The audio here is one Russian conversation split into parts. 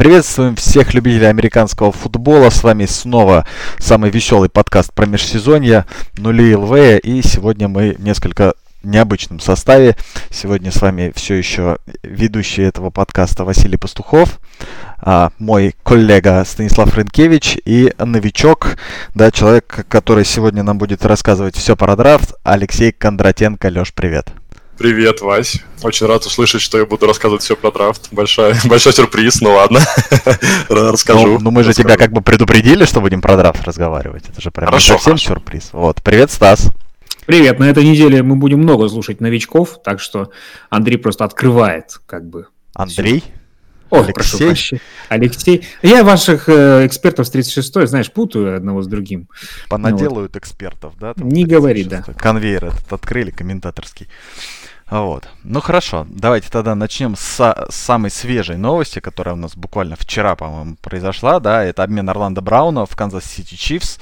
Приветствуем всех любителей американского футбола. С вами снова самый веселый подкаст про межсезонье Нули ЛВ. И сегодня мы несколько необычном составе. Сегодня с вами все еще ведущий этого подкаста Василий Пастухов, а, мой коллега Станислав Рынкевич и новичок, да, человек, который сегодня нам будет рассказывать все про драфт, Алексей Кондратенко. Леш, привет. Привет, Вась. Очень рад услышать, что я буду рассказывать все про драфт. Большой, большой сюрприз, ну ладно. Расскажу. Ну, ну мы же расскажу. тебя как бы предупредили, что будем про драфт разговаривать. Это же прям хорошо, совсем хорошо. сюрприз. Вот. Привет, Стас. Привет, на этой неделе мы будем много слушать новичков, так что Андрей просто открывает, как бы. Андрей? О, Алексей? прошу прощения. Алексей. Я ваших э, экспертов с 36-й, знаешь, путаю одного с другим. Понаделают ну, вот. экспертов, да? Там Не говори, да. Конвейер этот открыли, комментаторский. Вот. Ну хорошо, давайте тогда начнем с, с самой свежей новости, которая у нас буквально вчера, по-моему, произошла, да, это обмен Орландо Брауна в Канзас Сити Чифс.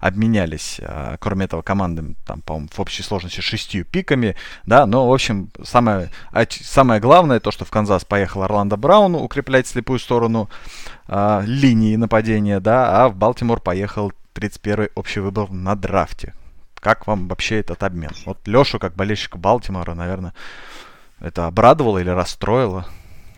Обменялись, а, кроме этого, командами, там, по-моему, в общей сложности шестью пиками, да, но, в общем, самое, самое главное, то, что в Канзас поехал Орландо Браун укреплять слепую сторону э, линии нападения, да, а в Балтимор поехал 31-й общий выбор на драфте. Как вам вообще этот обмен? Вот Лешу, как болельщика Балтимора, наверное, это обрадовало или расстроило?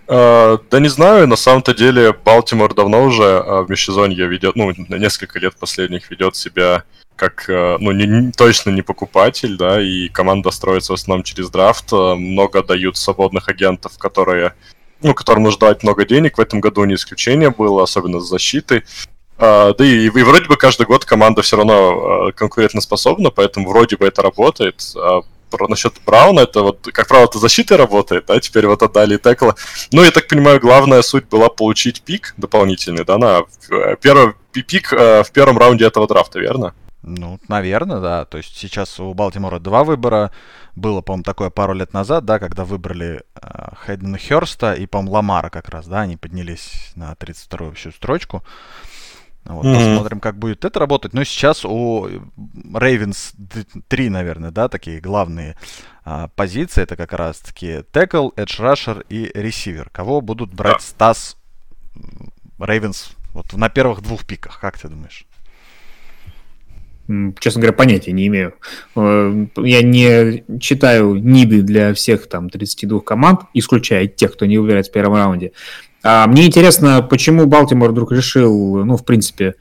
Uh, да не знаю, на самом-то деле Балтимор давно уже uh, в межсезонье ведет, ну, несколько лет последних ведет себя как, uh, ну, не, не, точно не покупатель, да, и команда строится в основном через драфт, много дают свободных агентов, которые, ну, которым нужно дать много денег, в этом году не исключение было, особенно с защитой, да и, и вроде бы каждый год команда все равно конкурентоспособна, поэтому вроде бы это работает, про насчет Брауна, это вот, как правило, это защита работает, да, теперь вот отдали текла. Ну, я так понимаю, главная суть была получить пик дополнительный, да, на э, первый пик э, в первом раунде этого драфта, верно? Ну, наверное, да. То есть сейчас у Балтимора два выбора. Было, по-моему, такое пару лет назад, да, когда выбрали э, Хейдена Херста и, по-моему, Ламара как раз, да, они поднялись на 32-ю всю строчку. Вот, mm-hmm. Посмотрим, как будет это работать. Но сейчас у Ravens три, наверное, да, такие главные а, позиции. Это как раз-таки текл, edge rusher и ресивер. Кого будут брать yeah. Стас Ravens вот на первых двух пиках? Как ты думаешь? Честно говоря, понятия не имею. Э, я не читаю ниды для всех там 32 команд, исключая тех, кто не выбирает в первом раунде. А мне интересно, почему Балтимор вдруг решил, ну, в принципе,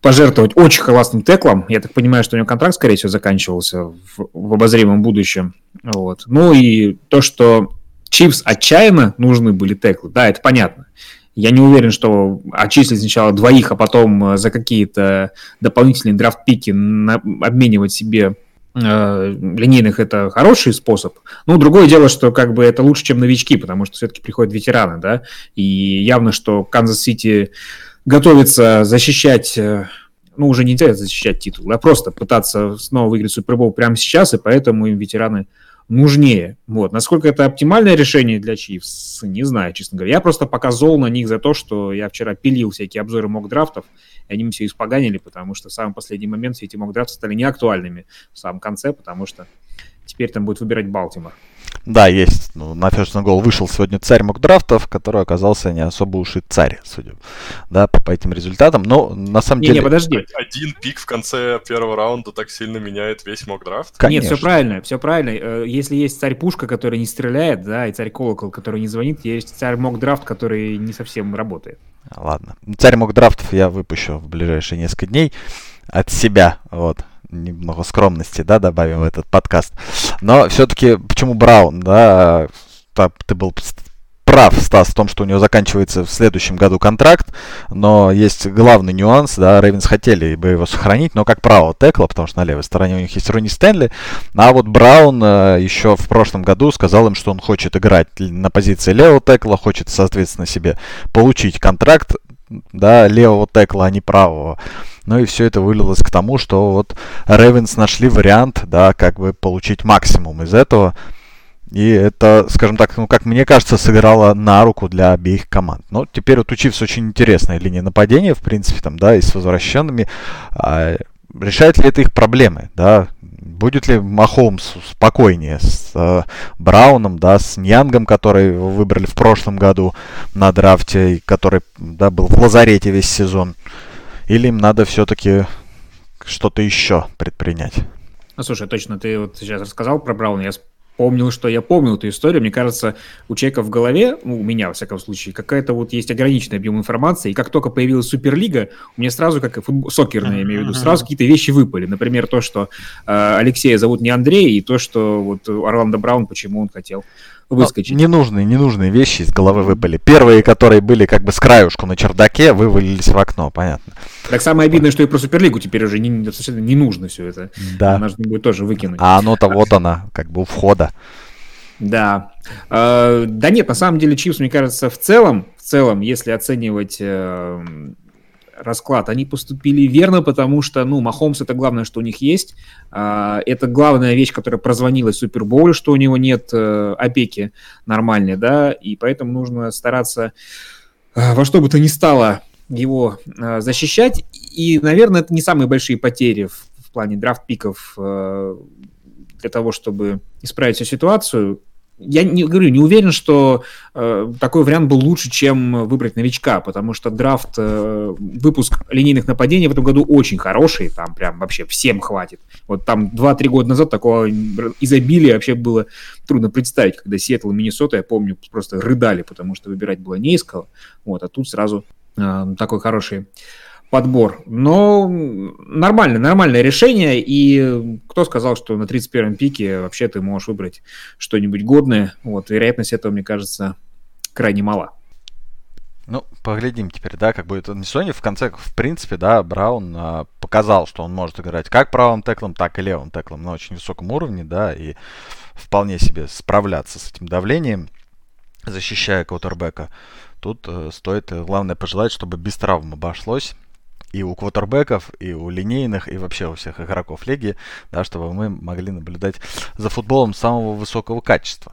пожертвовать очень классным теклом. Я так понимаю, что у него контракт, скорее всего, заканчивался в, в обозримом будущем. Вот. Ну и то, что Чивс отчаянно нужны были теклы, да, это понятно. Я не уверен, что отчислить сначала двоих, а потом за какие-то дополнительные драфт-пики обменивать себе Э, линейных это хороший способ. Ну, другое дело, что как бы это лучше, чем новички, потому что все-таки приходят ветераны, да, и явно, что Канзас-Сити готовится защищать э, ну, уже не защищать титул, а просто пытаться снова выиграть Супербол прямо сейчас, и поэтому им ветераны нужнее. Вот. Насколько это оптимальное решение для Чифс, не знаю, честно говоря. Я просто пока на них за то, что я вчера пилил всякие обзоры мок-драфтов, и они мне все испоганили, потому что в самый последний момент все эти мок-драфты стали неактуальными в самом конце, потому что теперь там будет выбирать Балтимор. Да, есть. Ну, на First and Goal вышел сегодня царь мокдрафтов, который оказался не особо уж и царь, судя да, по, по этим результатам. Но на самом не, деле... Не, подожди. Один пик в конце первого раунда так сильно меняет весь мокдрафт? Конечно. Нет, все правильно, все правильно. Э, если есть царь пушка, который не стреляет, да, и царь колокол, который не звонит, есть царь мокдрафт, который не совсем работает. Ладно. Царь мокдрафтов я выпущу в ближайшие несколько дней от себя, вот немного скромности, да, добавим в этот подкаст. Но все-таки, почему Браун, да, ты был прав, Стас, в том, что у него заканчивается в следующем году контракт, но есть главный нюанс, да, Рейвенс хотели бы его сохранить, но как право текла, потому что на левой стороне у них есть Ронни Стэнли, а вот Браун э, еще в прошлом году сказал им, что он хочет играть на позиции левого текла, хочет, соответственно, себе получить контракт, да, левого текла, а не правого. Ну и все это вылилось к тому, что вот Ravens нашли вариант, да, как бы получить максимум из этого. И это, скажем так, ну, как мне кажется, сыграло на руку для обеих команд. Но теперь вот у Чивс очень интересная линия нападения, в принципе, там, да, и с возвращенными. А, решает ли это их проблемы, да? Будет ли Махомс спокойнее с э, Брауном, да, с Ньянгом, который выбрали в прошлом году на драфте, который, да, был в лазарете весь сезон, или им надо все-таки что-то еще предпринять? Ну, слушай, точно, ты вот сейчас рассказал про Брауна, я помнил, что я помнил эту историю. Мне кажется, у человека в голове, ну, у меня, во всяком случае, какая-то вот есть ограниченный объем информации, и как только появилась Суперлига, у меня сразу, как футбол, сокерная, я имею в виду, сразу какие-то вещи выпали. Например, то, что э, Алексея зовут не Андрей, и то, что вот Орландо Браун, почему он хотел выскочить. Ну, ненужные, ненужные вещи из головы выпали. Первые, которые были как бы с краюшку на чердаке, вывалились в окно, понятно. Так самое обидное, что и про Суперлигу теперь уже не, совершенно не нужно все это. Да. Нужно будет тоже выкинуть. А оно-то вот она, как бы у входа. Да. Э, да нет, на самом деле Чипс, мне кажется, в целом, в целом, если оценивать э, расклад, они поступили верно, потому что, ну, Махомс это главное, что у них есть. Э, это главная вещь, которая прозвонила в Супербоуле, что у него нет э, опеки нормальной, да, и поэтому нужно стараться э, во что бы то ни стало его э, защищать. И, наверное, это не самые большие потери в, в плане драфт-пиков для того, чтобы исправить всю ситуацию я не говорю, не уверен, что э, такой вариант был лучше, чем выбрать новичка, потому что драфт, э, выпуск линейных нападений в этом году очень хороший, там прям вообще всем хватит. Вот там 2-3 года назад такого изобилия вообще было трудно представить, когда Сиэтл и Миннесота, я помню, просто рыдали, потому что выбирать было не из кого. Вот, а тут сразу э, такой хороший подбор. Но нормально, нормальное решение. И кто сказал, что на 31-м пике вообще ты можешь выбрать что-нибудь годное? Вот, вероятность этого, мне кажется, крайне мала. Ну, поглядим теперь, да, как будет Несони. В конце, в принципе, да, Браун а, показал, что он может играть как правым теклом, так и левым теклом на очень высоком уровне, да, и вполне себе справляться с этим давлением, защищая квотербека. Тут э, стоит, э, главное, пожелать, чтобы без травм обошлось и у квотербеков, и у линейных, и вообще у всех игроков лиги, да, чтобы мы могли наблюдать за футболом самого высокого качества.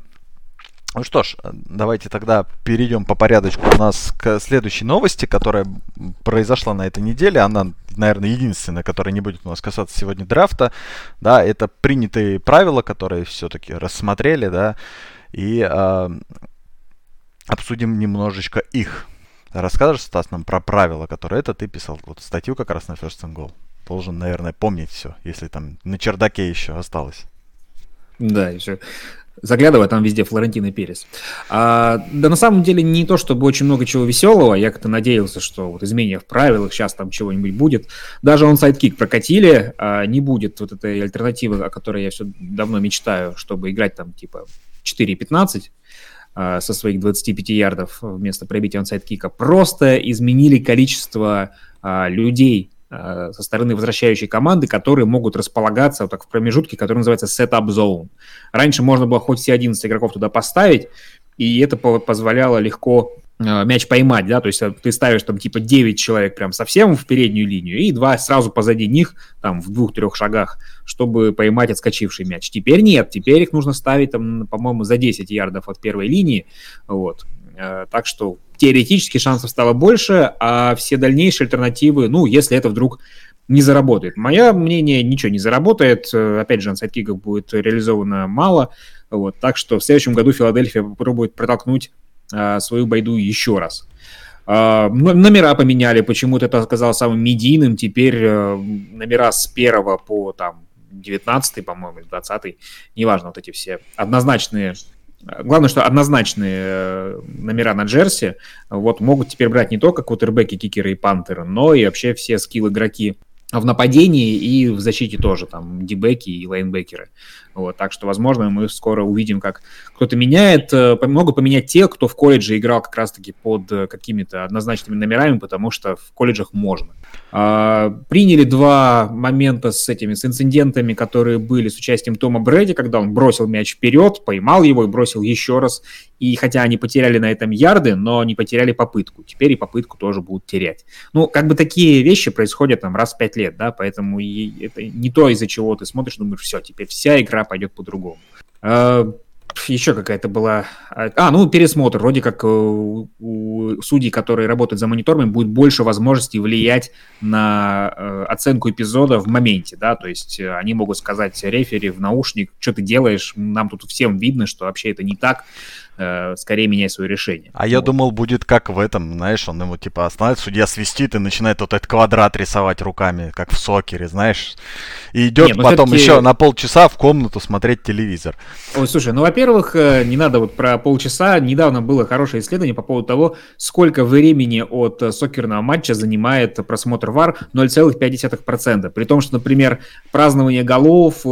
Ну что ж, давайте тогда перейдем по порядочку у нас к следующей новости, которая произошла на этой неделе. Она, наверное, единственная, которая не будет у нас касаться сегодня драфта. Да, это принятые правила, которые все-таки рассмотрели, да, и э, обсудим немножечко их. Расскажешь, Стас, нам про правила, которые это ты писал, вот статью как раз на First and Goal. Должен, наверное, помнить все, если там на чердаке еще осталось. Да, еще заглядывая, там везде Флорентино Перес. А, да на самом деле не то, чтобы очень много чего веселого. Я как-то надеялся, что вот изменения в правилах, сейчас там чего-нибудь будет. Даже онсайд-кик прокатили, а не будет вот этой альтернативы, о которой я все давно мечтаю, чтобы играть там типа 4-15 а, со своих 25 ярдов вместо пробития онсайд-кика, просто изменили количество а, людей а, со стороны возвращающей команды, которые могут располагаться вот так в промежутке, который называется setup zone. Раньше можно было хоть все 11 игроков туда поставить, и это позволяло легко Э, мяч поймать, да, то есть э, ты ставишь там типа 9 человек прям совсем в переднюю линию и два сразу позади них, там в двух-трех шагах, чтобы поймать отскочивший мяч. Теперь нет, теперь их нужно ставить там, по-моему, за 10 ярдов от первой линии, вот. Э, так что теоретически шансов стало больше, а все дальнейшие альтернативы, ну, если это вдруг не заработает. Мое мнение, ничего не заработает. Опять же, онсайд-киков будет реализовано мало. Вот, так что в следующем году Филадельфия попробует протолкнуть свою байду еще раз. А, номера поменяли, почему-то это оказалось самым медийным. Теперь э, номера с первого по там 19 по-моему, 20 неважно, вот эти все однозначные Главное, что однозначные э, номера на джерси вот, могут теперь брать не только квотербеки, кикеры и пантеры, но и вообще все скилл-игроки в нападении и в защите тоже, там, дебеки и лайнбекеры. Вот, так что, возможно, мы скоро увидим, как кто-то меняет, э, могут поменять те, кто в колледже играл как раз-таки под э, какими-то однозначными номерами, потому что в колледжах можно. А, приняли два момента с этими, с инцидентами, которые были с участием Тома Брэди, когда он бросил мяч вперед, поймал его и бросил еще раз. И хотя они потеряли на этом ярды, но не потеряли попытку. Теперь и попытку тоже будут терять. Ну, как бы такие вещи происходят там раз в пять лет, да, поэтому и это не то, из-за чего ты смотришь, думаешь, все, теперь вся игра пойдет по-другому. А, еще какая-то была... А, ну, пересмотр. Вроде как у, у судей, которые работают за мониторами, будет больше возможностей влиять на э, оценку эпизода в моменте, да, то есть э, они могут сказать рефери в наушник, что ты делаешь, нам тут всем видно, что вообще это не так, э, скорее меняй свое решение. А вот. я думал, будет как в этом, знаешь, он ему типа останавливает, судья свистит и начинает вот этот квадрат рисовать руками, как в сокере, знаешь, и идет ну, потом еще на полчаса в комнату смотреть телевизор. Ой, слушай, ну, во-первых, э, не надо вот про полчаса, недавно было хорошее исследование по поводу того, сколько времени от э, сокерного матча занимает просмотр VAR 0,5%. При том, что, например, празднование голов,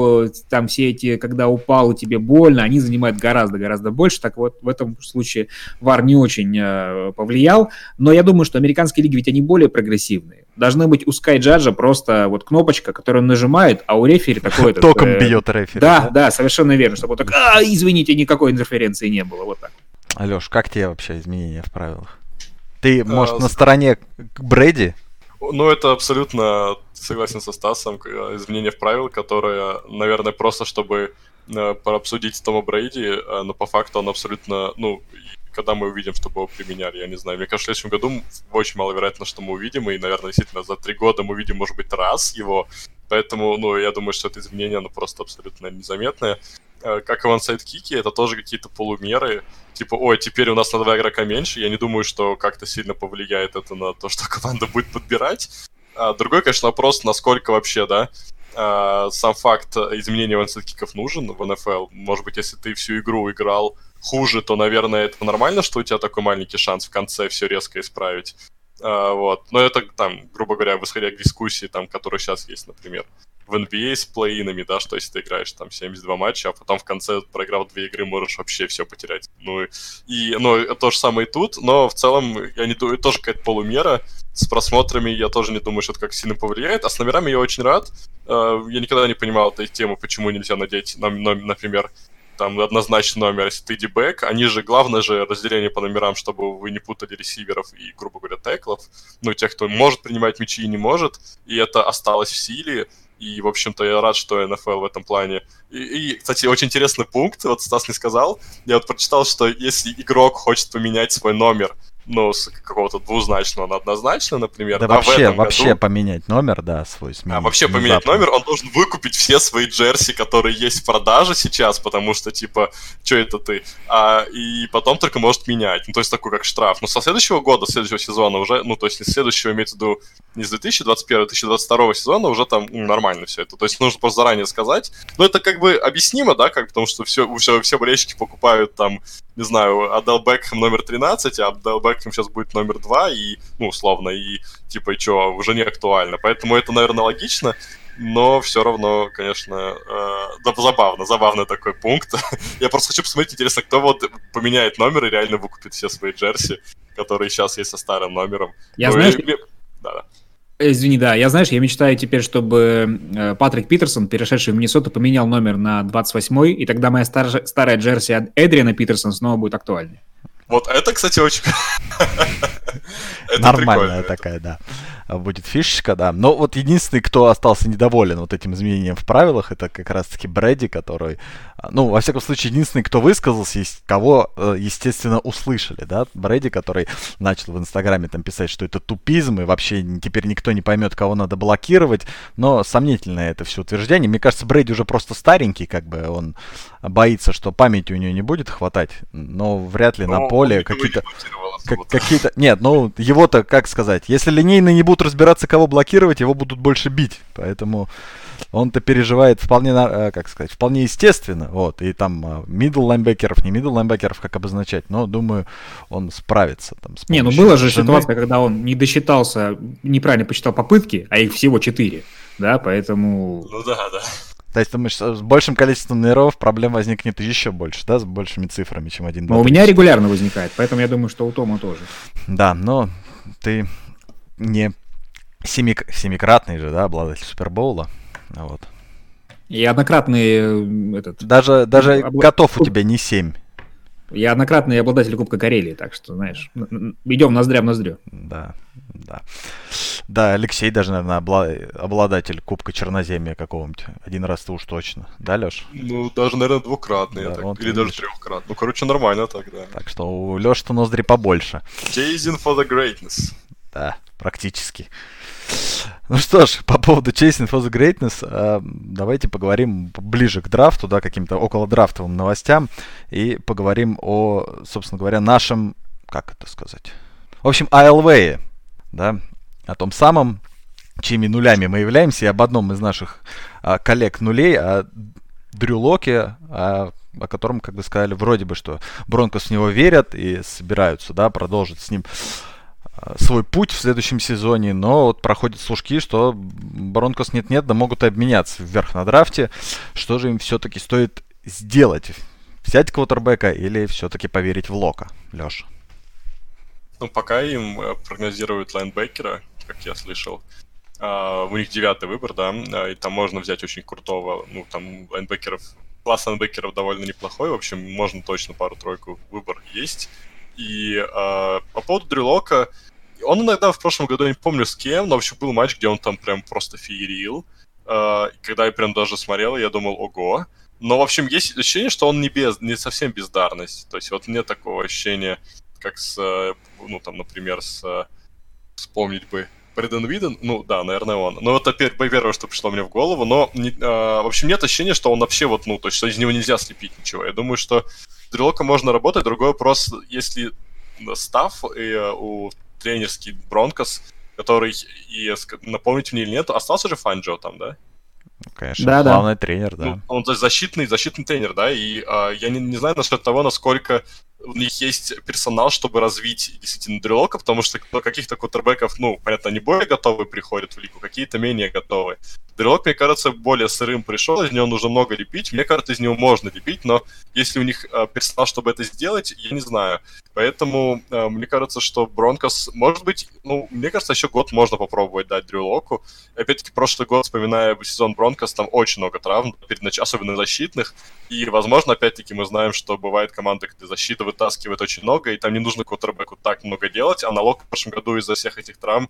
там все эти, когда упал тебе больно, они занимают гораздо-гораздо больше. Так вот, в этом случае VAR не очень э, повлиял. Но я думаю, что американские лиги ведь они более прогрессивные. Должны быть у Sky просто вот кнопочка, которую он нажимает, а у рефери такое... Током э, бьет рефери. Да, да, совершенно верно. Чтобы вот так, а, извините, никакой интерференции не было. Вот так. Алеш, как тебе вообще изменения в правилах? Ты, может, а, на стороне Брэди? Ну, это абсолютно согласен со Стасом. Изменения в правила, которые, наверное, просто чтобы Э, обсудить Тома Брейди, э, но по факту он абсолютно, ну, когда мы увидим, чтобы его применяли, я не знаю. Мне кажется, в следующем году очень маловероятно, что мы увидим, и, наверное, действительно за три года мы увидим, может быть, раз его. Поэтому, ну, я думаю, что это изменение, оно просто абсолютно незаметное. Э, как и вансайд-кики, это тоже какие-то полумеры. Типа, ой, теперь у нас на два игрока меньше. Я не думаю, что как-то сильно повлияет это на то, что команда будет подбирать. А другой, конечно, вопрос, насколько вообще, да, э, сам факт изменения онсайд-киков нужен в НФЛ. Может быть, если ты всю игру играл хуже, то, наверное, это нормально, что у тебя такой маленький шанс в конце все резко исправить. Э, вот. Но это, там, грубо говоря, восходя к дискуссии, там, которая сейчас есть, например в NBA с плей-инами, да, что если ты играешь там 72 матча, а потом в конце, проиграв две игры, можешь вообще все потерять. Ну, и, ну, то же самое и тут, но в целом, я не думаю, тоже какая-то полумера. С просмотрами я тоже не думаю, что это как сильно повлияет, а с номерами я очень рад. Э, я никогда не понимал этой темы, почему нельзя надеть, например, там однозначно номер, если ты дебэк, они же, главное же разделение по номерам, чтобы вы не путали ресиверов и, грубо говоря, теклов, ну, тех, кто может принимать мячи и не может, и это осталось в силе, и, в общем-то, я рад, что НФЛ в этом плане. И, и, кстати, очень интересный пункт, вот Стас не сказал. Я вот прочитал, что если игрок хочет поменять свой номер ну, с какого-то двузначного на однозначно, например. Да, да вообще, вообще году... поменять номер, да, свой сменить. А вообще поменять номер, он должен выкупить все свои джерси, которые есть в продаже сейчас, потому что, типа, что это ты? А, и потом только может менять. Ну, то есть такой как штраф. Но со следующего года, следующего сезона уже, ну, то есть не следующего, имеется в виду не с 2021, 2022 сезона уже там ну, нормально все это. То есть нужно просто заранее сказать. Но это как бы объяснимо, да, как потому что все, все, все болельщики покупают там не знаю, Адел Бекхэм номер 13, а Адел Бекхэм сейчас будет номер 2, и, ну, условно, и, типа, и что, уже не актуально. Поэтому это, наверное, логично, но все равно, конечно, э, забавно, забавный такой пункт. Я просто хочу посмотреть, интересно, кто вот поменяет номер и реально выкупит все свои джерси, которые сейчас есть со старым номером. Я ну, знаю, и... да, да. Извини, да, я, знаешь, я мечтаю теперь, чтобы э, Патрик Питерсон, перешедший в Миннесоту, поменял номер на 28-й, и тогда моя стар- старая джерси от Эдриана Питерсона снова будет актуальной. Вот это, кстати, очень... Нормальная такая, да. Будет фишечка, да. Но вот единственный, кто остался недоволен вот этим изменением в правилах, это как раз-таки Брэди, который, ну, во всяком случае, единственный, кто высказался, кого, э, естественно, услышали, да. Брэди, который начал в Инстаграме там писать, что это тупизм, и вообще теперь никто не поймет, кого надо блокировать. Но сомнительное это все утверждение. Мне кажется, Брэди уже просто старенький, как бы он боится, что памяти у нее не будет хватать, но вряд ли но на поле какие-то... Как, какие-то... Нет, ну его-то, как сказать, если линейные не будут разбираться, кого блокировать, его будут больше бить. Поэтому он-то переживает вполне, э, как сказать, вполне естественно. Вот. И там middle э, лайнбекеров, не middle лайнбекеров, как обозначать. Но, думаю, он справится. Там, с не, ну была же жены. ситуация, когда он не досчитался, неправильно посчитал попытки, а их всего четыре. Да, поэтому... Ну да, да. То есть, думаешь, с большим количеством номеров проблем возникнет еще больше, да, с большими цифрами, чем один, Но у меня регулярно возникает, поэтому я думаю, что у Тома тоже. Да, но ты не семи, семикратный же, да, обладатель Супербоула, вот. И однократный э, этот... Даже, даже Обла... готов у тебя не семь. Я однократный обладатель Кубка Карелии, так что, знаешь, идем ноздря в ноздрю. Да, да. Да, Алексей даже, наверное, обла- обладатель Кубка Черноземья какого-нибудь. Один раз-то уж точно. Да, Леш? Ну, даже, наверное, двукратный. Да, так. вот Или даже трехкратный. Ну, короче, нормально так, да. Так что у Леши-то ноздри побольше. Chasing for the greatness. Да, практически. Ну что ж, по поводу Chasing for the Greatness, э, давайте поговорим ближе к драфту, да, каким-то около драфтовым новостям, и поговорим о, собственно говоря, нашем, как это сказать, в общем, ALV, да, о том самом, чьими нулями мы являемся, и об одном из наших а, коллег нулей, о Дрю Локе, о, о котором, как бы сказали, вроде бы, что Бронкос в него верят и собираются, да, продолжить с ним свой путь в следующем сезоне, но вот проходят служки, что Бронкос нет-нет, да могут обменяться вверх на драфте. Что же им все-таки стоит сделать? Взять квотербека или все-таки поверить в Лока, Леша? Ну, пока им э, прогнозируют лайнбекера, как я слышал. Uh, у них девятый выбор, да, uh, и там можно взять очень крутого, ну, там лайнбекеров, класс лайнбекеров довольно неплохой, в общем, можно точно пару-тройку выбор есть. И uh, по поводу Дрилока, он иногда в прошлом году, я не помню с кем, но вообще был матч, где он там прям просто феерил. Uh, когда я прям даже смотрел, я думал, ого. Но, в общем, есть ощущение, что он не, без, не совсем бездарность. То есть вот нет такого ощущения, как с, ну, там, например, с вспомнить бы Брэден Виден, ну да, наверное, он. Но это первое, что пришло мне в голову, но не, э, в общем нет ощущения, что он вообще вот, ну, то есть что из него нельзя слепить ничего. Я думаю, что Дрелоком можно работать, другой вопрос, если став и, э, у тренерский Бронкос, который, и напомнить мне или нет, остался же Фанджо там, да? Ну, конечно, да, главный да. тренер, да. Ну, он защитный, защитный тренер, да, и э, я не, не знаю насчет того, насколько у них есть персонал, чтобы развить действительно дрелока, потому что каких-то кутербеков, ну, понятно, они более готовы приходят в лигу, какие-то менее готовы. Дрелок, мне кажется, более сырым пришел, из него нужно много лепить. Мне кажется, из него можно лепить, но если у них э, персонал, чтобы это сделать, я не знаю. Поэтому э, мне кажется, что Бронкос, может быть, ну, мне кажется, еще год можно попробовать дать Дрюлоку. Опять-таки, прошлый год, вспоминая сезон Бронкос, там очень много травм, особенно защитных. И, возможно, опять-таки, мы знаем, что бывает команда, где защита вытаскивает очень много, и там не нужно квотербеку так много делать, а налог в прошлом году из-за всех этих травм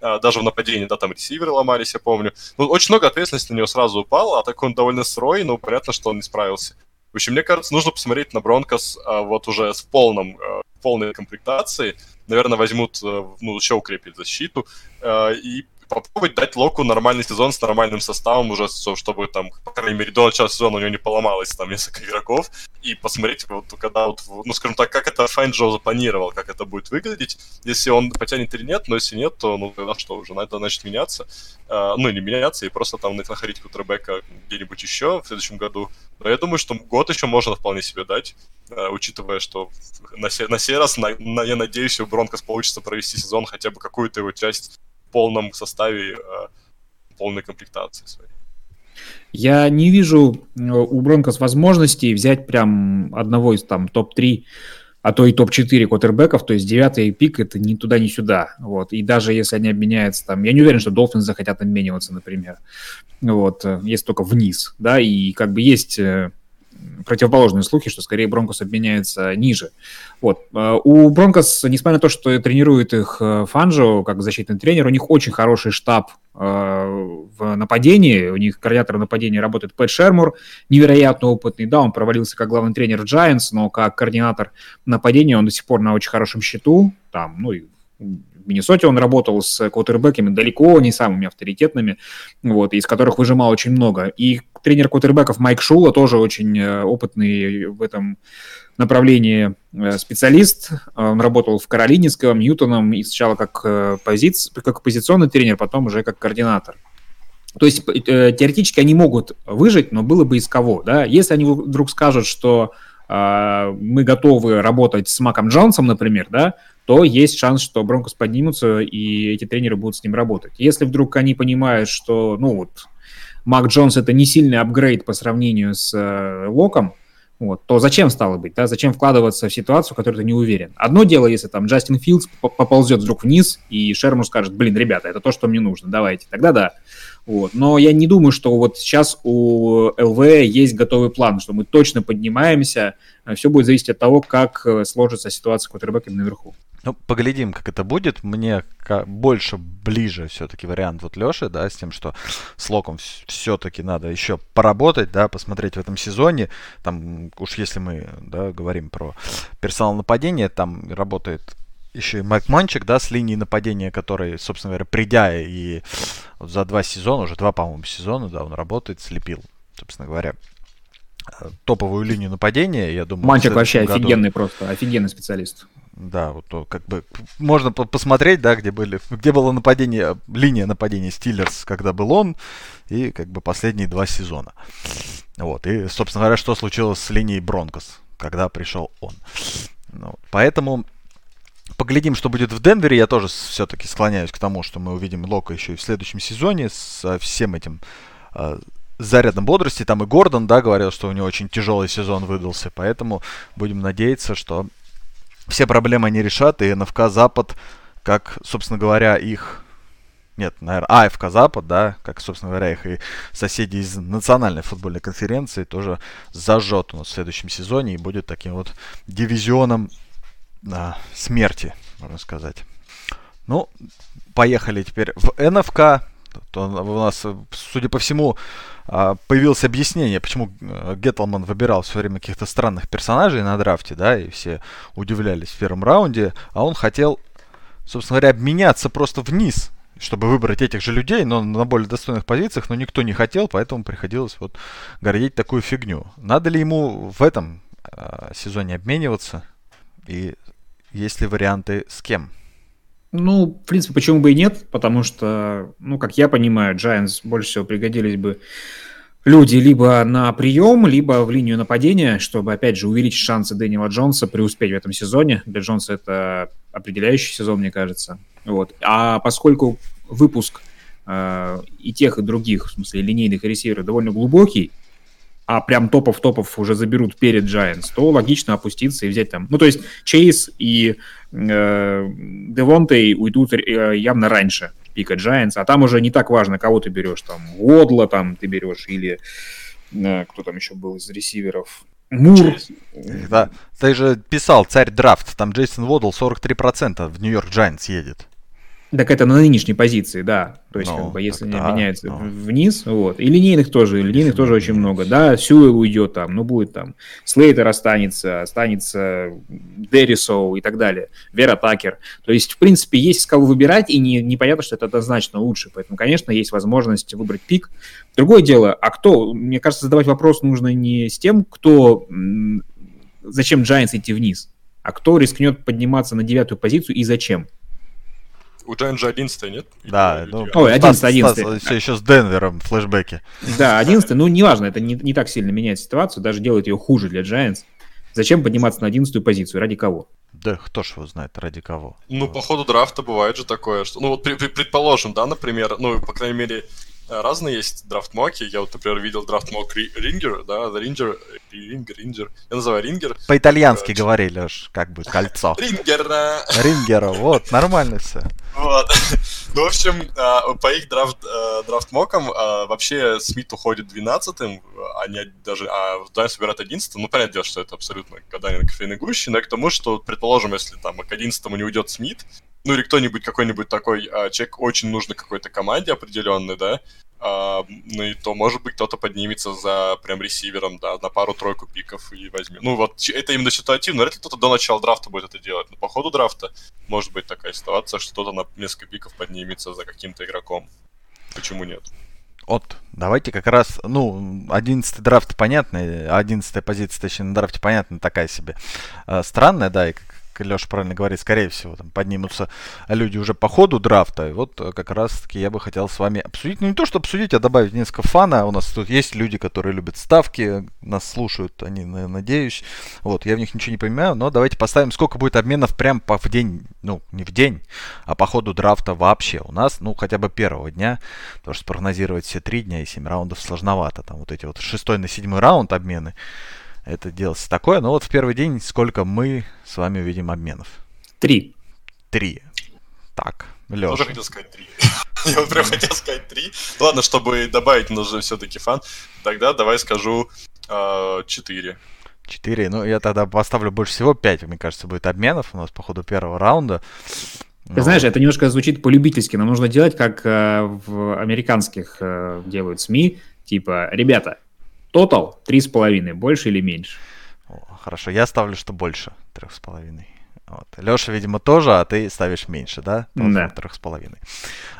а, даже в нападении, да, там ресиверы ломались, я помню. Ну, очень много ответственности на него сразу упало, а так он довольно сырой, но понятно, что он не справился. В общем, мне кажется, нужно посмотреть на Бронкос а, вот уже с полным, а, полной комплектацией. Наверное, возьмут, а, ну, еще укрепить защиту а, и попробовать дать Локу нормальный сезон с нормальным составом уже, чтобы там, по крайней мере, до начала сезона у него не поломалось там несколько игроков, и посмотреть, вот когда вот, ну, скажем так, как это Файн Джо запланировал, как это будет выглядеть, если он потянет или нет, но если нет, то, ну, тогда что, уже надо, значит, меняться, uh, ну, или меняться, и просто там находить кутербека где-нибудь еще в следующем году. Но я думаю, что год еще можно вполне себе дать, uh, учитывая, что на, се- на сей раз, на, на, я надеюсь, у Бронкос получится провести сезон хотя бы какую-то его часть полном составе, э, полной комплектации своей. Я не вижу э, у Бронкос возможности взять прям одного из там топ-3, а то и топ-4 квотербеков, то есть девятый пик это ни туда, ни сюда. Вот. И даже если они обменяются там, я не уверен, что Долфинс захотят обмениваться, например. Вот, э, есть только вниз, да, и как бы есть противоположные слухи, что скорее Бронкос обменяется ниже. Вот. Э, у Бронкос, несмотря на то, что тренирует их э, Фанжо как защитный тренер, у них очень хороший штаб э, в нападении. У них координатор нападения работает Пэт Шермур, невероятно опытный. Да, он провалился как главный тренер Giants, но как координатор нападения он до сих пор на очень хорошем счету. Там, ну и Миннесоте он работал с квотербеками далеко не самыми авторитетными, вот, из которых выжимал очень много. И тренер квотербеков Майк Шула тоже очень э, опытный в этом направлении э, специалист. Он работал в Каролине с Кэлом Ньютоном и сначала как, э, позиц... как позиционный тренер, потом уже как координатор. То есть теоретически они могут выжить, но было бы из кого. Да? Если они вдруг скажут, что э, мы готовы работать с Маком Джонсом, например, да, то есть шанс, что Бронкос поднимутся, и эти тренеры будут с ним работать. Если вдруг они понимают, что, ну вот, Мак Джонс это не сильный апгрейд по сравнению с э, Локом, вот, то зачем стало быть, да, зачем вкладываться в ситуацию, в которой ты не уверен? Одно дело, если там Джастин Филдс поползет вдруг вниз, и Шермур скажет, блин, ребята, это то, что мне нужно, давайте, тогда да. Вот. Но я не думаю, что вот сейчас у ЛВ есть готовый план, что мы точно поднимаемся. Все будет зависеть от того, как сложится ситуация с квотербеками наверху. Ну, поглядим, как это будет. Мне больше ближе все-таки вариант вот Леши, да, с тем, что с Локом все-таки надо еще поработать, да, посмотреть в этом сезоне. Там, уж если мы, да, говорим про персонал нападения, там работает еще и Майк Мончик, да, с линии нападения, который, собственно говоря, придя и вот за два сезона, уже два, по-моему, сезона, да, он работает, слепил, собственно говоря, топовую линию нападения, я думаю. Манчик вообще году... офигенный просто, офигенный специалист. Да, вот то, как бы можно посмотреть, да, где были, где было нападение, линия нападения Стиллерс, когда был он, и как бы последние два сезона. Вот, и, собственно говоря, что случилось с линией Бронкос, когда пришел он. Ну, поэтому поглядим, что будет в Денвере. Я тоже все-таки склоняюсь к тому, что мы увидим Лока еще и в следующем сезоне с всем этим э, зарядом бодрости. Там и Гордон, да, говорил, что у него очень тяжелый сезон выдался. Поэтому будем надеяться, что все проблемы они решат, и НФК Запад, как, собственно говоря, их... Нет, наверное, АФК Запад, да, как, собственно говоря, их и соседи из Национальной футбольной конференции тоже зажжет у нас в следующем сезоне и будет таким вот дивизионом а, смерти, можно сказать. Ну, поехали теперь в НФК. То у нас, судя по всему, а, появилось объяснение, почему э, Геттлман выбирал все время каких-то странных персонажей на драфте, да, и все удивлялись в первом раунде, а он хотел, собственно говоря, обменяться просто вниз, чтобы выбрать этих же людей, но на более достойных позициях, но никто не хотел, поэтому приходилось вот городить такую фигню. Надо ли ему в этом э, сезоне обмениваться? И есть ли варианты с кем? Ну, в принципе, почему бы и нет, потому что, ну, как я понимаю, Giants больше всего пригодились бы люди либо на прием, либо в линию нападения, чтобы, опять же, увеличить шансы Дэниела Джонса преуспеть в этом сезоне. Для Джонса это определяющий сезон, мне кажется. Вот. А поскольку выпуск э, и тех, и других, в смысле линейных ресиверов, довольно глубокий, а прям топов-топов уже заберут перед Giants, то логично опуститься и взять там... Ну, то есть Чейз и э, Девонтей уйдут э, явно раньше. Пика Giants, а там уже не так важно, кого ты берешь, там, Уодла там ты берешь, или э, кто там еще был из ресиверов, Мур. Да, ты же писал царь драфт, там Джейсон Водл 43% в Нью-Йорк Giants едет. Так это на нынешней позиции, да. То есть, ну, как бы, если не да, меняется ну. вниз, вот. И линейных тоже, и линейных тоже очень много. Да, Сюэл уйдет там, ну, будет там. Слейтер останется, останется Деррисоу и так далее. Вера Такер. То есть, в принципе, есть с кого выбирать, и не, непонятно, что это однозначно лучше. Поэтому, конечно, есть возможность выбрать пик. Другое дело, а кто? Мне кажется, задавать вопрос нужно не с тем, кто... Зачем Giants идти вниз, а кто рискнет подниматься на девятую позицию и зачем. У Giants же 11 нет? Да, ну, Ой, 11 11 Все еще с Денвером флешбеки. Да, 11 ну, неважно, это не, не так сильно меняет ситуацию, даже делает ее хуже для Giants. Зачем подниматься на 11 позицию? Ради кого? Да кто ж его знает, ради кого. Ну, по ходу драфта бывает же такое, что... Ну, вот при, при, предположим, да, например, ну, по крайней мере, разные есть драфт-моки. Я вот, например, видел драфт-мок Рингер, да, The Ringer, Рингер, Рингер. Я называю Рингер. По-итальянски говори, Леш, как бы кольцо. Рингер. Рингера, вот, нормально все. Вот. Ну, в общем, а, по их драфт, э, драфт-мокам а, вообще Смит уходит 12-м, они даже, а Дайс собирают 11 Ну, понятное дело, что это абсолютно гадание на кофейной гуще, но к тому, что, предположим, если там к 11 не уйдет Смит, ну или кто-нибудь, какой-нибудь такой а, человек очень нужный какой-то команде определенной, да, а, ну и то, может быть, кто-то поднимется за прям ресивером, да, на пару-тройку пиков и возьмет. Ну вот, это именно ситуативно, вряд ли кто-то до начала драфта будет это делать, но по ходу драфта может быть такая ситуация, что кто-то на несколько пиков поднимется за каким-то игроком. Почему нет? Вот, давайте как раз, ну, 11 драфт понятный, 11 позиция, точнее, на драфте понятно, такая себе э, странная, да, и Леша правильно говорит, скорее всего, там поднимутся люди уже по ходу драфта. И вот э, как раз-таки я бы хотел с вами обсудить, ну не то, что обсудить, а добавить несколько фана. У нас тут есть люди, которые любят ставки, нас слушают, они, надеюсь. Вот, я в них ничего не понимаю, но давайте поставим, сколько будет обменов прям по, в день, ну, не в день, а по ходу драфта вообще у нас, ну, хотя бы первого дня, потому что спрогнозировать все три дня и семь раундов сложновато. Там вот эти вот шестой на седьмой раунд обмены это делается такое. Но вот в первый день сколько мы с вами увидим обменов? Три. Три. Так, Леша. Тоже хотел сказать три. Я прям хотел сказать три. Ладно, чтобы добавить нужно все-таки фан. Тогда давай скажу а, четыре. Четыре. Ну, я тогда поставлю больше всего пять, мне кажется, будет обменов у нас по ходу первого раунда. Ты ну, знаешь, это немножко звучит по-любительски. Нам нужно делать, как э, в американских э, делают СМИ. Типа, ребята, тотал три с половиной, больше или меньше? Хорошо, я ставлю, что больше трех с половиной. Вот. Леша, видимо, тоже, а ты ставишь меньше, да? Да. Трех с половиной.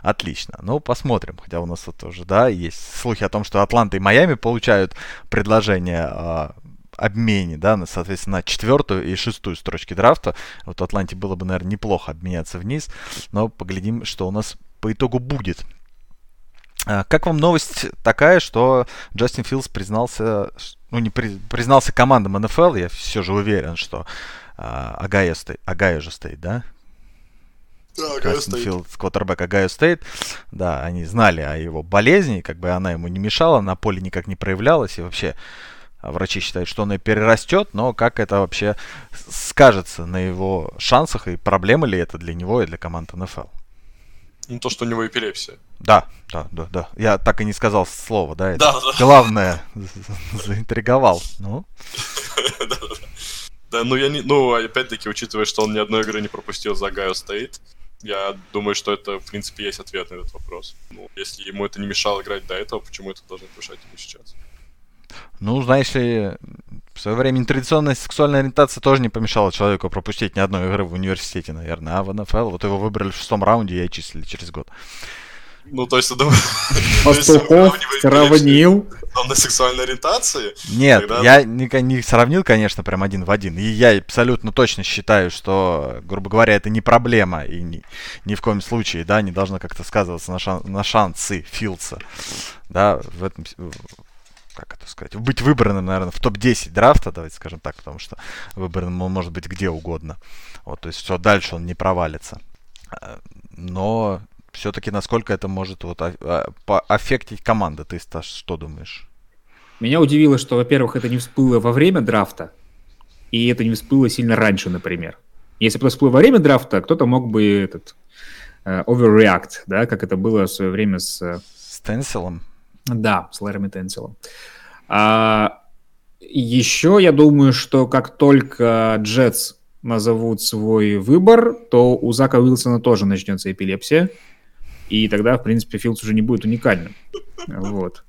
Отлично. Ну, посмотрим. Хотя у нас тут уже, да, есть слухи о том, что Атланта и Майами получают предложение о обмене, да, соответственно, на четвертую и шестую строчки драфта. Вот Атланте было бы, наверное, неплохо обменяться вниз, но поглядим, что у нас по итогу будет. А, как вам новость такая, что Джастин Филдс признался, ну не при, признался командам НФЛ, я все же уверен, что а, Огайо Стейт, Огайо же Стейт, да? Да, Огайо Стейт. Филдс, квотербек Огайо Стейт, да, они знали о его болезни, как бы она ему не мешала, на поле никак не проявлялась, и вообще а, врачи считают, что он и перерастет, но как это вообще скажется на его шансах и проблемы ли это для него и для команды НФЛ? Ну, то, что у него эпилепсия. Да, да, да, да. Я так и не сказал слово, да? Это да, да. Главное, заинтриговал. Ну. Да, ну я не. Ну, опять-таки, учитывая, что он ни одной игры не пропустил за Гайо стоит, я думаю, что это, в принципе, есть ответ на этот вопрос. Ну, если ему это не мешало играть до этого, почему это должно мешать ему сейчас? Ну, знаешь ли, в свое время нетрадиционная сексуальная ориентация тоже не помешала человеку пропустить ни одной игры в университете, наверное. А в НФЛ вот его выбрали в шестом раунде и отчислили через год. Ну, то есть, думаю... Пастухов сравнил. Он на сексуальной ориентации? Нет, тогда... я не, не сравнил, конечно, прям один в один. И я абсолютно точно считаю, что, грубо говоря, это не проблема. И ни, ни в коем случае, да, не должно как-то сказываться на, шан, на шансы Филдса. Да, в этом как это сказать, быть выбранным, наверное, в топ-10 драфта, давайте скажем так, потому что выбранным он может быть где угодно. Вот, то есть все, дальше он не провалится. А, но все-таки насколько это может вот а, а, поаффектить команды, ты, Стас, что думаешь? Меня удивило, что, во-первых, это не всплыло во время драфта, и это не всплыло сильно раньше, например. Если бы это всплыло во время драфта, кто-то мог бы этот uh, overreact, да, как это было в свое время с... Э, с Тенсилом? Да, с Лэрами Тенсилом. А, еще я думаю, что как только Джетс назовут свой выбор, то у Зака Уилсона тоже начнется эпилепсия. И тогда, в принципе, Филдс уже не будет уникальным. Вот.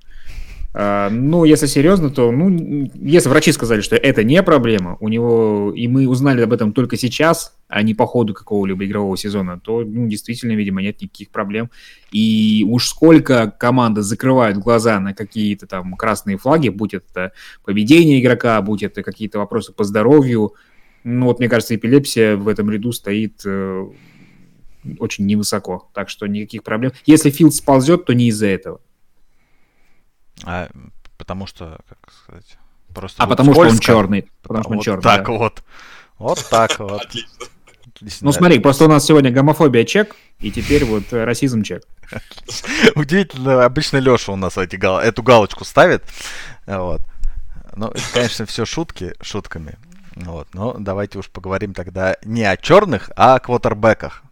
Ну, если серьезно, то, ну, если врачи сказали, что это не проблема, у него, и мы узнали об этом только сейчас, а не по ходу какого-либо игрового сезона, то, ну, действительно, видимо, нет никаких проблем. И уж сколько команды закрывают глаза на какие-то там красные флаги, будь это поведение игрока, будь это какие-то вопросы по здоровью, ну, вот, мне кажется, эпилепсия в этом ряду стоит э, очень невысоко, так что никаких проблем. Если Филд сползет, то не из-за этого. А, потому что, как сказать, просто... А потому скользко. что он черный. Потому что он вот черный, так да. вот. Вот так вот. Ну смотри, просто у нас сегодня гомофобия чек, и теперь вот расизм чек. Удивительно, обычно Леша у нас эти, эту галочку ставит. Вот. Ну, конечно, все шутки шутками. Вот. Но давайте уж поговорим тогда не о черных, а о квотербеках.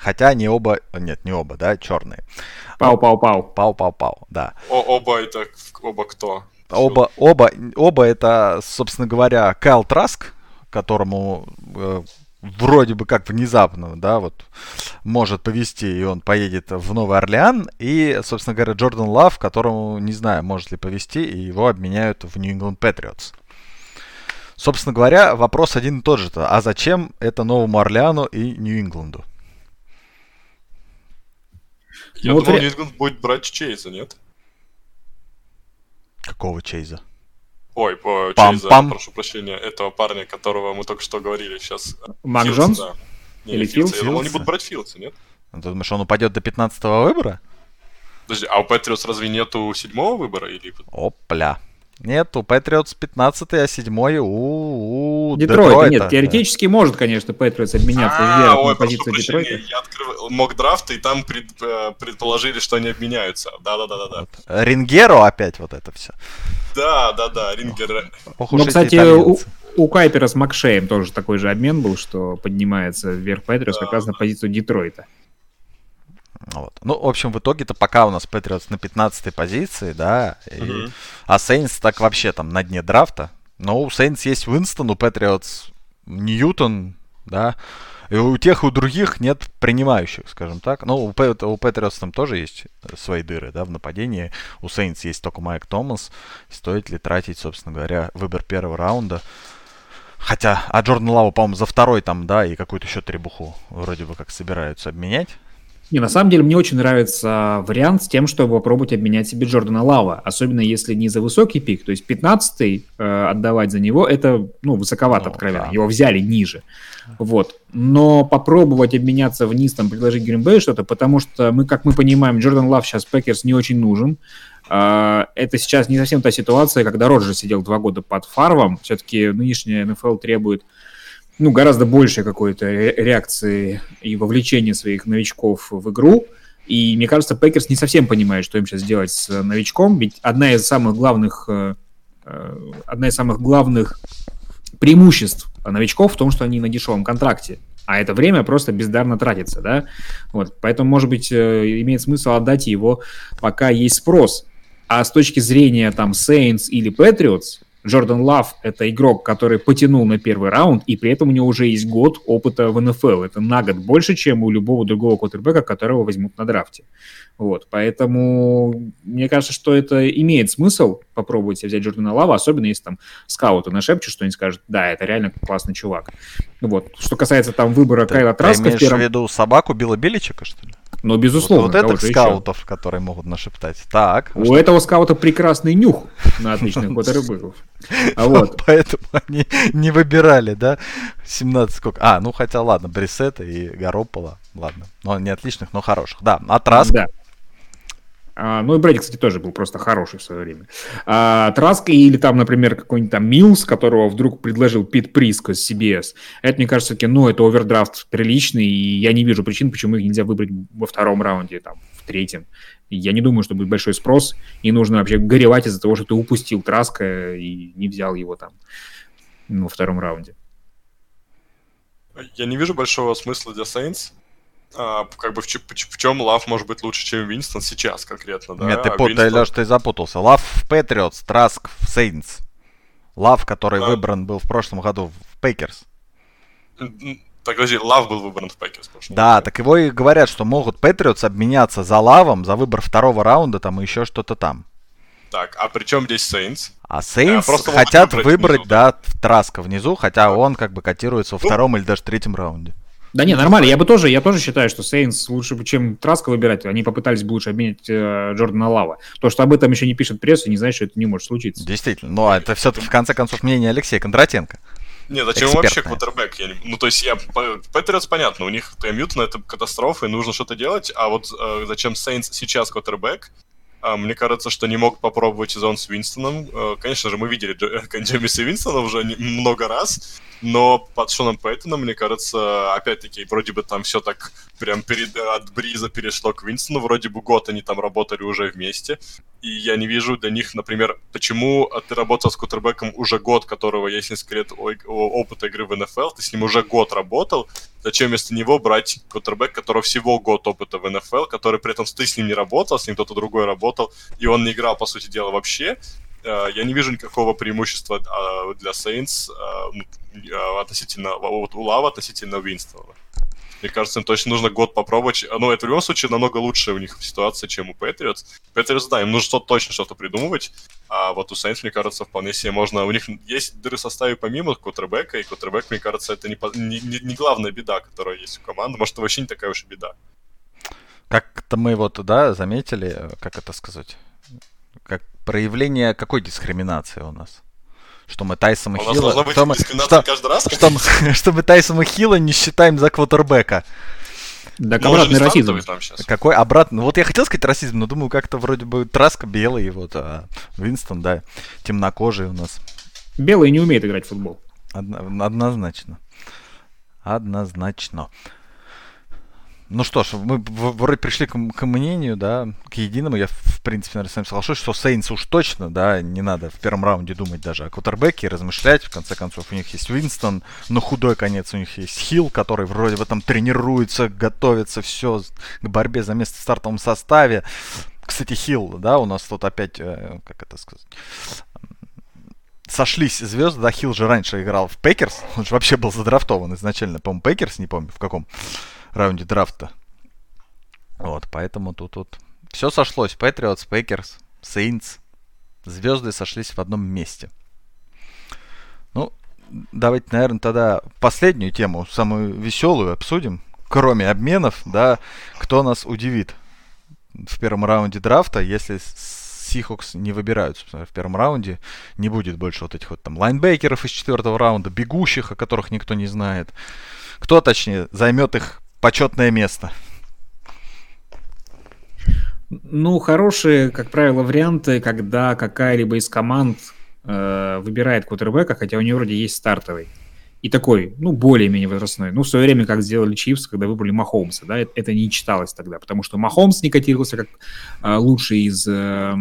Хотя они оба, нет, не оба, да, черные. Пау-пау-пау. Пау-пау-пау, да. О, оба это, оба кто? Оба, оба, оба это, собственно говоря, Кайл Траск, которому э, вроде бы как внезапно, да, вот может повести, и он поедет в Новый Орлеан, и, собственно говоря, Джордан Лав, которому, не знаю, может ли повести, и его обменяют в New England Patriots. Собственно говоря, вопрос один и тот же-то. А зачем это Новому Орлеану и Нью-Ингланду? Я ну, думал, вот... будет брать Чейза, нет? Какого Чейза? Ой, по Пам Чейза, -пам. прошу прощения, этого парня, которого мы только что говорили сейчас. Мак Джонс? Да. Не, Или Филдс? Я думал, они будут брать Филдса, нет? Ну, ты думаешь, он упадет до 15 выбора? Подожди, а у Патриотс разве нету седьмого выбора? Или... Опля. Нет, у Патриотс 15 а 7 у, у Детройта. Детройта. Нет, теоретически да. может, конечно, Патриотс обменяться а, вверх на позицию Детройта. Я открыл мок драфт, и там пред, э, предположили, что они обменяются. Да-да-да-да. Вот. Рингеро опять вот это все. Да, да, да, Рингер. Ну, кстати, у, у Кайпера с Макшеем тоже такой же обмен был, что поднимается вверх Патриотс да, как раз на позицию Детройта. Вот. Ну, в общем, в итоге-то пока у нас Патриотс на 15 позиции, да, и... а Сейнс так вообще там на дне драфта. Но у Сейнс есть Уинстон, у Патриотс Ньютон, да, и у тех, и у других нет принимающих, скажем так. Ну, у, Пэт, у Патриотс там тоже есть свои дыры, да, в нападении. У Сейнтс есть только Майк Томас. Стоит ли тратить, собственно говоря, выбор первого раунда? Хотя, а Джордан Лаву, по-моему, за второй там, да, и какую-то еще требуху вроде бы как собираются обменять. Не, на самом деле мне очень нравится вариант с тем, чтобы попробовать обменять себе Джордана Лава, особенно если не за высокий пик, то есть 15-й э, отдавать за него, это, ну, высоковато, ну, откровенно, да. его взяли ниже, вот, но попробовать обменяться вниз, там, предложить Грин-Бэй что-то, потому что мы, как мы понимаем, Джордан Лав сейчас Пэкерс не очень нужен, э, это сейчас не совсем та ситуация, когда Роджерс сидел два года под Фарвом, все-таки нынешняя НФЛ требует ну, гораздо больше какой-то реакции и вовлечения своих новичков в игру. И мне кажется, Пэкерс не совсем понимает, что им сейчас делать с новичком, ведь одна из самых главных, э, э, одна из самых главных преимуществ новичков в том, что они на дешевом контракте, а это время просто бездарно тратится, да, вот, поэтому, может быть, э, имеет смысл отдать его, пока есть спрос, а с точки зрения там Saints или Patriots, Джордан Лав — это игрок, который потянул на первый раунд, и при этом у него уже есть год опыта в НФЛ. Это на год больше, чем у любого другого квотербека, которого возьмут на драфте. Вот, поэтому мне кажется, что это имеет смысл попробовать взять Джордана Лава, особенно если там скауты нашепчут, что они скажут, да, это реально классный чувак. Вот, что касается там выбора ты, Кайла Траска... Ты имеешь в, первом... в виду собаку Билла Беличика, что ли? Ну, безусловно. Вот, вот это скаутов, еще? которые могут нашептать. Так. У что? этого скаута прекрасный нюх на отличных квотербеков. А вот. Поэтому они не выбирали, да? 17 сколько? А, ну хотя ладно, Брисета и Garoppolo, ладно. Но не отличных, но хороших. Да, а Траск? Да. А, ну и Брэди, кстати, тоже был просто хороший в свое время. А, Траска или там, например, какой-нибудь там Милс, которого вдруг предложил Пит Приско с CBS. Это, мне кажется, таки, ну, это овердрафт приличный, и я не вижу причин, почему их нельзя выбрать во втором раунде, там, в третьем. Я не думаю, что будет большой спрос, и нужно вообще горевать из-за того, что ты упустил Траска и не взял его там ну, во втором раунде. Я не вижу большого смысла для Saints а, как бы в, в, в чем Лав может быть лучше, чем Винстон сейчас конкретно, да? Нет, ты, а пут, Винстон... Леш, ты запутался. Лав в Патриотс, Траск в Сейнс. Лав, который да. выбран был в прошлом году в Пэкерс. Так, подожди, Лав был выбран в Пэкерс в прошлом Да, году. так его и говорят, что могут Патриотс обменяться за Лавом, за выбор второго раунда там и еще что-то там. Так, а при чем здесь Сейнтс? А Сейнтс а, хотят выбрать, внизу, да, да, Траска внизу, хотя да. он как бы котируется во ну, втором или даже третьем раунде. Да не, нормально. Я бы тоже, я тоже считаю, что Сейнтс лучше, чем Траска выбирать. Они попытались бы лучше обменять э, Джордана Лава. То, что об этом еще не пишет пресса, не значит, что это не может случиться. Действительно. Но это все-таки, в конце концов, мнение Алексея Кондратенко. Не, зачем Экспертная. вообще квотербек? Я не... Ну, то есть, я... Патриотс понятно, у них Кэм Ньютон это катастрофа, и нужно что-то делать, а вот э, зачем Сейнс сейчас квотербек, а, мне кажется, что не мог попробовать сезон с Винстоном. Э, конечно же, мы видели Джемиса Винстона уже много раз, но под Шоном Пейтоном, мне кажется, опять-таки, вроде бы там все так прям перед, от Бриза перешло к Винстону, вроде бы год они там работали уже вместе, и я не вижу для них, например, почему ты работал с кутербеком уже год, которого есть несколько лет опыта игры в НФЛ, ты с ним уже год работал, зачем вместо него брать кутербек, которого всего год опыта в НФЛ, который при этом ты с ним не работал, с ним кто-то другой работал, и он не играл, по сути дела, вообще, э, я не вижу никакого преимущества а, для ну, а, относительно вот у Лава относительно Винстона. Мне кажется, им точно нужно год попробовать. Ну, это в любом случае намного лучше у них ситуация, чем у Патриотс. Патриотс, да, им нужно что-то точно что-то придумывать. А вот у Saints, мне кажется, вполне себе можно... У них есть дыры в составе помимо квотербека, и квотербек, мне кажется, это не, не, не, не главная беда, которая есть у команды. Может, это вообще не такая уж и беда. Как-то мы вот, да, заметили, как это сказать, как проявление какой дискриминации у нас? Что мы Тайсона Хилла... Что мы, что, каждый раз? Что, мы, что мы Тайсона Хилла не считаем за квотербека. Да, ну, обратный расизм. Какой обратный? Ну, вот я хотел сказать расизм, но думаю, как-то вроде бы Траска белый, вот, а Винстон, да, темнокожий у нас. Белый не умеет играть в футбол. Одно, однозначно. Однозначно. Ну что ж, мы вроде пришли к, к мнению, да, к единому. Я, в принципе, наверное, с вами соглашусь, что Сейнс уж точно, да, не надо в первом раунде думать даже о квотербеке, размышлять. В конце концов, у них есть Винстон, но худой конец у них есть Хилл, который вроде бы там тренируется, готовится, все к борьбе за место в стартовом составе. Кстати, Хилл, да, у нас тут опять, э, как это сказать, сошлись звезды, да, Хилл же раньше играл в Пэкерс, он же вообще был задрафтован изначально, по-моему, Пэкерс, не помню в каком раунде драфта. Вот, поэтому тут вот все сошлось. Патриотс, Пэкерс, Сейнтс. Звезды сошлись в одном месте. Ну, давайте, наверное, тогда последнюю тему, самую веселую обсудим. Кроме обменов, да, кто нас удивит в первом раунде драфта, если Сихокс не выбираются в первом раунде, не будет больше вот этих вот там лайнбекеров из четвертого раунда, бегущих, о которых никто не знает. Кто, точнее, займет их почетное место? Ну, хорошие, как правило, варианты, когда какая-либо из команд э, выбирает квотербека, хотя у нее вроде есть стартовый. И такой, ну, более-менее возрастной. Ну, в свое время, как сделали Чипс, когда выбрали Махомса, да, это, не читалось тогда, потому что Махомс не котировался как э, лучший из э,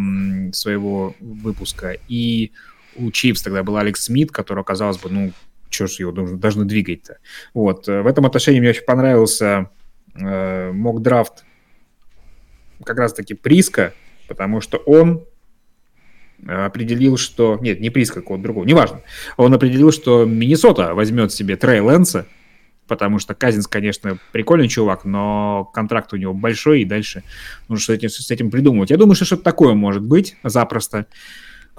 своего выпуска. И у Чипс тогда был Алекс Смит, который, казалось бы, ну, что ж его должны, должны двигать-то. Вот. Э, в этом отношении мне очень понравился э, мок-драфт как раз-таки Приска, потому что он определил, что... Нет, не Приска, какого-то другого, неважно. Он определил, что Миннесота возьмет себе Трей Лэнса, потому что Казинс, конечно, прикольный чувак, но контракт у него большой, и дальше нужно что этим, с этим придумывать. Я думаю, что что-то такое может быть запросто.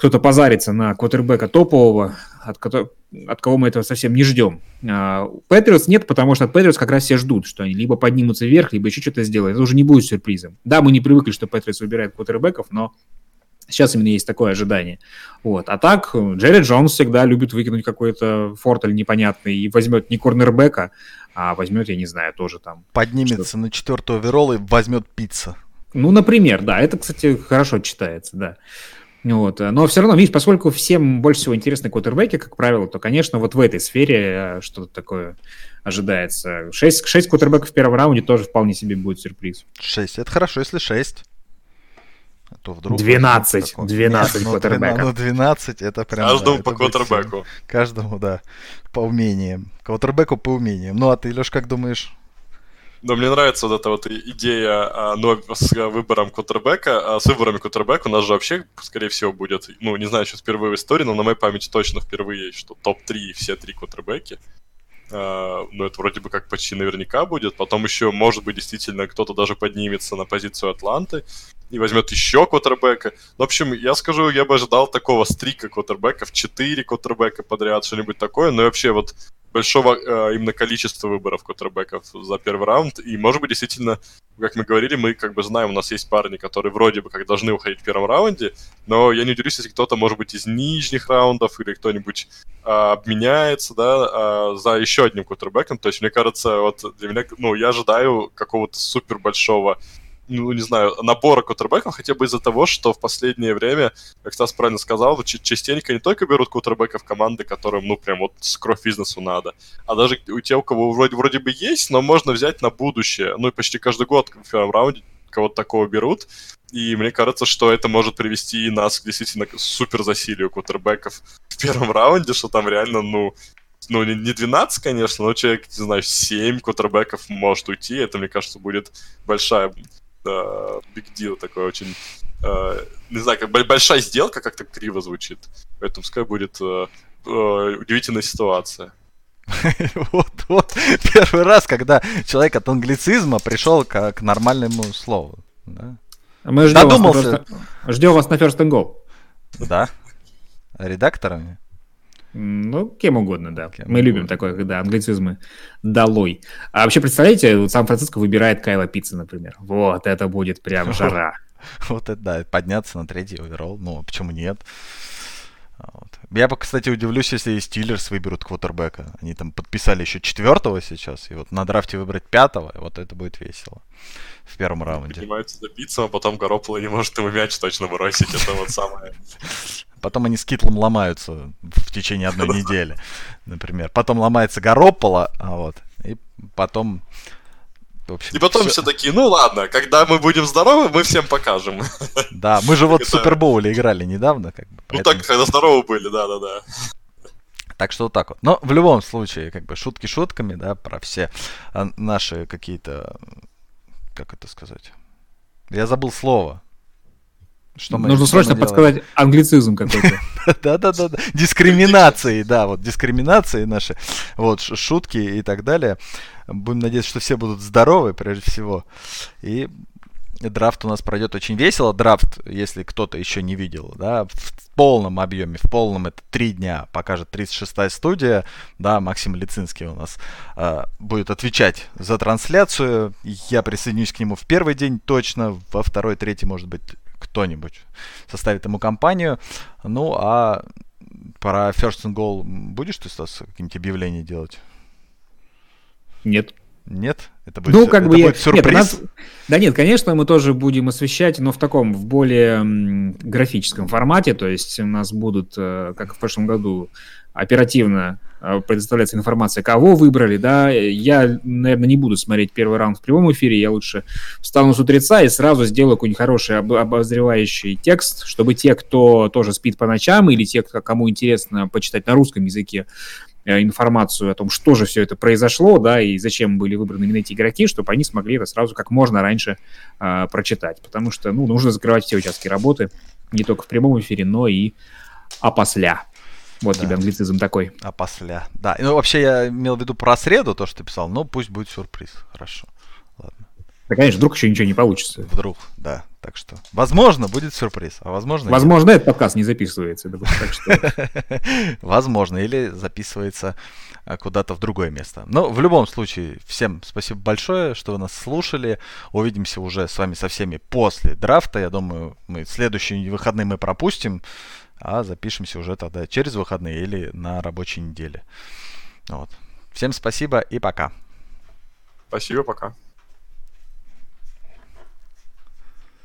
Кто-то позарится на квотербека топового, от, от кого мы этого совсем не ждем. Патриотс нет, потому что от Патриотс как раз все ждут, что они либо поднимутся вверх, либо еще что-то сделают. Это уже не будет сюрпризом. Да, мы не привыкли, что Патриотс выбирает квотербеков, но Сейчас именно есть такое ожидание. Вот. А так, Джерри Джонс всегда любит выкинуть какой-то фортель непонятный и возьмет не корнербека, а возьмет, я не знаю, тоже там... Поднимется что на четвертую оверолл и возьмет пицца. Ну, например, да. Это, кстати, хорошо читается, да. Вот. Но все равно, видишь, поскольку всем больше всего интересны квотербеки, как правило, то, конечно, вот в этой сфере э, что-то такое ожидается. Шесть, шесть квотербеков в первом раунде тоже вполне себе будет сюрприз. Шесть. Это хорошо, если шесть. А то вдруг 12, 12 ну, квотербеков. Ну, 12 это прям... Каждому да, по квотербеку. Каждому, да, по умениям. Квотербеку по умениям. Ну, а ты, Леш, как думаешь? Но мне нравится вот эта вот идея а, но с выбором кутербека, а с выборами кутербека у нас же вообще, скорее всего, будет, ну, не знаю, сейчас впервые в истории, но на моей памяти точно впервые, что топ-3 все три кутербеки. Ну, это вроде бы как почти наверняка будет. Потом еще, может быть, действительно кто-то даже поднимется на позицию Атланты и возьмет еще квотербека. В общем, я скажу, я бы ожидал такого стрика квотербеков, 4 квотербека подряд, что-нибудь такое. Но вообще вот большого э, именно количества выборов квотербеков за первый раунд. И, может быть, действительно, как мы говорили, мы как бы знаем, у нас есть парни, которые вроде бы как должны уходить в первом раунде, но я не удивлюсь, если кто-то, может быть, из нижних раундов или кто-нибудь э, обменяется, да, э, за еще одним квотербеком. То есть, мне кажется, вот для меня, ну, я ожидаю какого-то супер большого ну, не знаю, набора кутербеков, хотя бы из-за того, что в последнее время, как Стас правильно сказал, частенько не только берут кутербеков команды, которым, ну, прям вот с кровь бизнесу надо, а даже у тех, у кого вроде, вроде бы есть, но можно взять на будущее. Ну, и почти каждый год в первом раунде кого-то такого берут, и мне кажется, что это может привести нас к действительно супер засилию кутербеков в первом раунде, что там реально, ну, ну, не 12, конечно, но человек, не знаю, 7 кутербеков может уйти. Это, мне кажется, будет большая big deal такой очень... Uh, не знаю, как большая сделка как-то криво звучит. Поэтому пускай будет uh, uh, удивительная ситуация. вот, вот, первый раз, когда человек от англицизма пришел к, к нормальному слову. Да? Мы ждем Додумался. Вас на, ждем вас на First and Go. Да? Редакторами? Ну, кем угодно, да. Кем Мы угодно. любим такое, когда англицизмы долой. А вообще, представляете, Сан-Франциско выбирает Кайла Пицца, например. Вот это будет прям жара. Вот это да, подняться на третий оверолл. Ну, почему нет? Вот. Я бы, кстати, удивлюсь, если и Стиллерс выберут квотербека. Они там подписали еще четвертого сейчас, и вот на драфте выбрать пятого, и вот это будет весело в первом раунде. Поднимаются за пиццу, а потом Garoppolo не может ему мяч точно бросить. Это вот самое Потом они с Китлом ломаются в течение одной недели, например. Потом ломается Garoppolo, а вот, и потом В общем, И потом всё- все такие, ну ладно, когда мы будем здоровы, мы всем покажем. Да, мы же вот в Супербоуле играли недавно, как бы. Ну так, когда здоровы были, да-да-да. Так что вот так вот. Но в любом случае, как бы шутки шутками, да, про все а, наши какие-то, как это сказать? Я забыл слово. Что мы- Нужно что мы срочно делаем? подсказать англицизм какой-то. Да-да-да, да. дискриминации, да, вот дискриминации наши, вот шутки и так далее. Будем надеяться, что все будут здоровы, прежде всего. И драфт у нас пройдет очень весело. Драфт, если кто-то еще не видел, да, в полном объеме, в полном это три дня покажет 36-я студия. Да, Максим Лицинский у нас а, будет отвечать за трансляцию. Я присоединюсь к нему в первый день точно, во второй, третий, может быть, кто-нибудь составит ему компанию. Ну, а про First and Goal будешь ты, Стас, какие-нибудь объявления делать? Нет. Нет? Это будет, Ну, как это бы я... будет Нет, у сюрприз? нас- Да нет, конечно, мы тоже будем освещать, но в таком, в более графическом формате. То есть у нас будут, э, как в прошлом году, оперативно э, предоставляться информация, кого выбрали, да. Я, наверное, не буду смотреть первый раунд в прямом эфире, я лучше встану с утреца и сразу сделаю какой-нибудь хороший об- обозревающий текст, чтобы те, кто тоже спит по ночам, или те, кому интересно почитать на русском языке, информацию о том, что же все это произошло, да, и зачем были выбраны именно эти игроки, чтобы они смогли это сразу как можно раньше а, прочитать. Потому что, ну, нужно закрывать все участки работы, не только в прямом эфире, но и опосля. Вот Да. тебе англицизм такой. После. Да. Ну, вообще, я имел в виду про среду, то, что ты писал, но пусть будет сюрприз. Хорошо. Да, конечно, вдруг еще ничего не получится. Вдруг, да. Так что, возможно, будет сюрприз, а возможно, нет. Возможно, этот подкаст не записывается. да, так что Возможно, или записывается а, куда-то в другое место. Но в любом случае, всем спасибо большое, что вы нас слушали. Увидимся уже с вами со всеми после драфта. Я думаю, мы следующие выходные мы пропустим, а запишемся уже тогда через выходные или на рабочей неделе. Вот. Всем спасибо и пока. Спасибо, пока.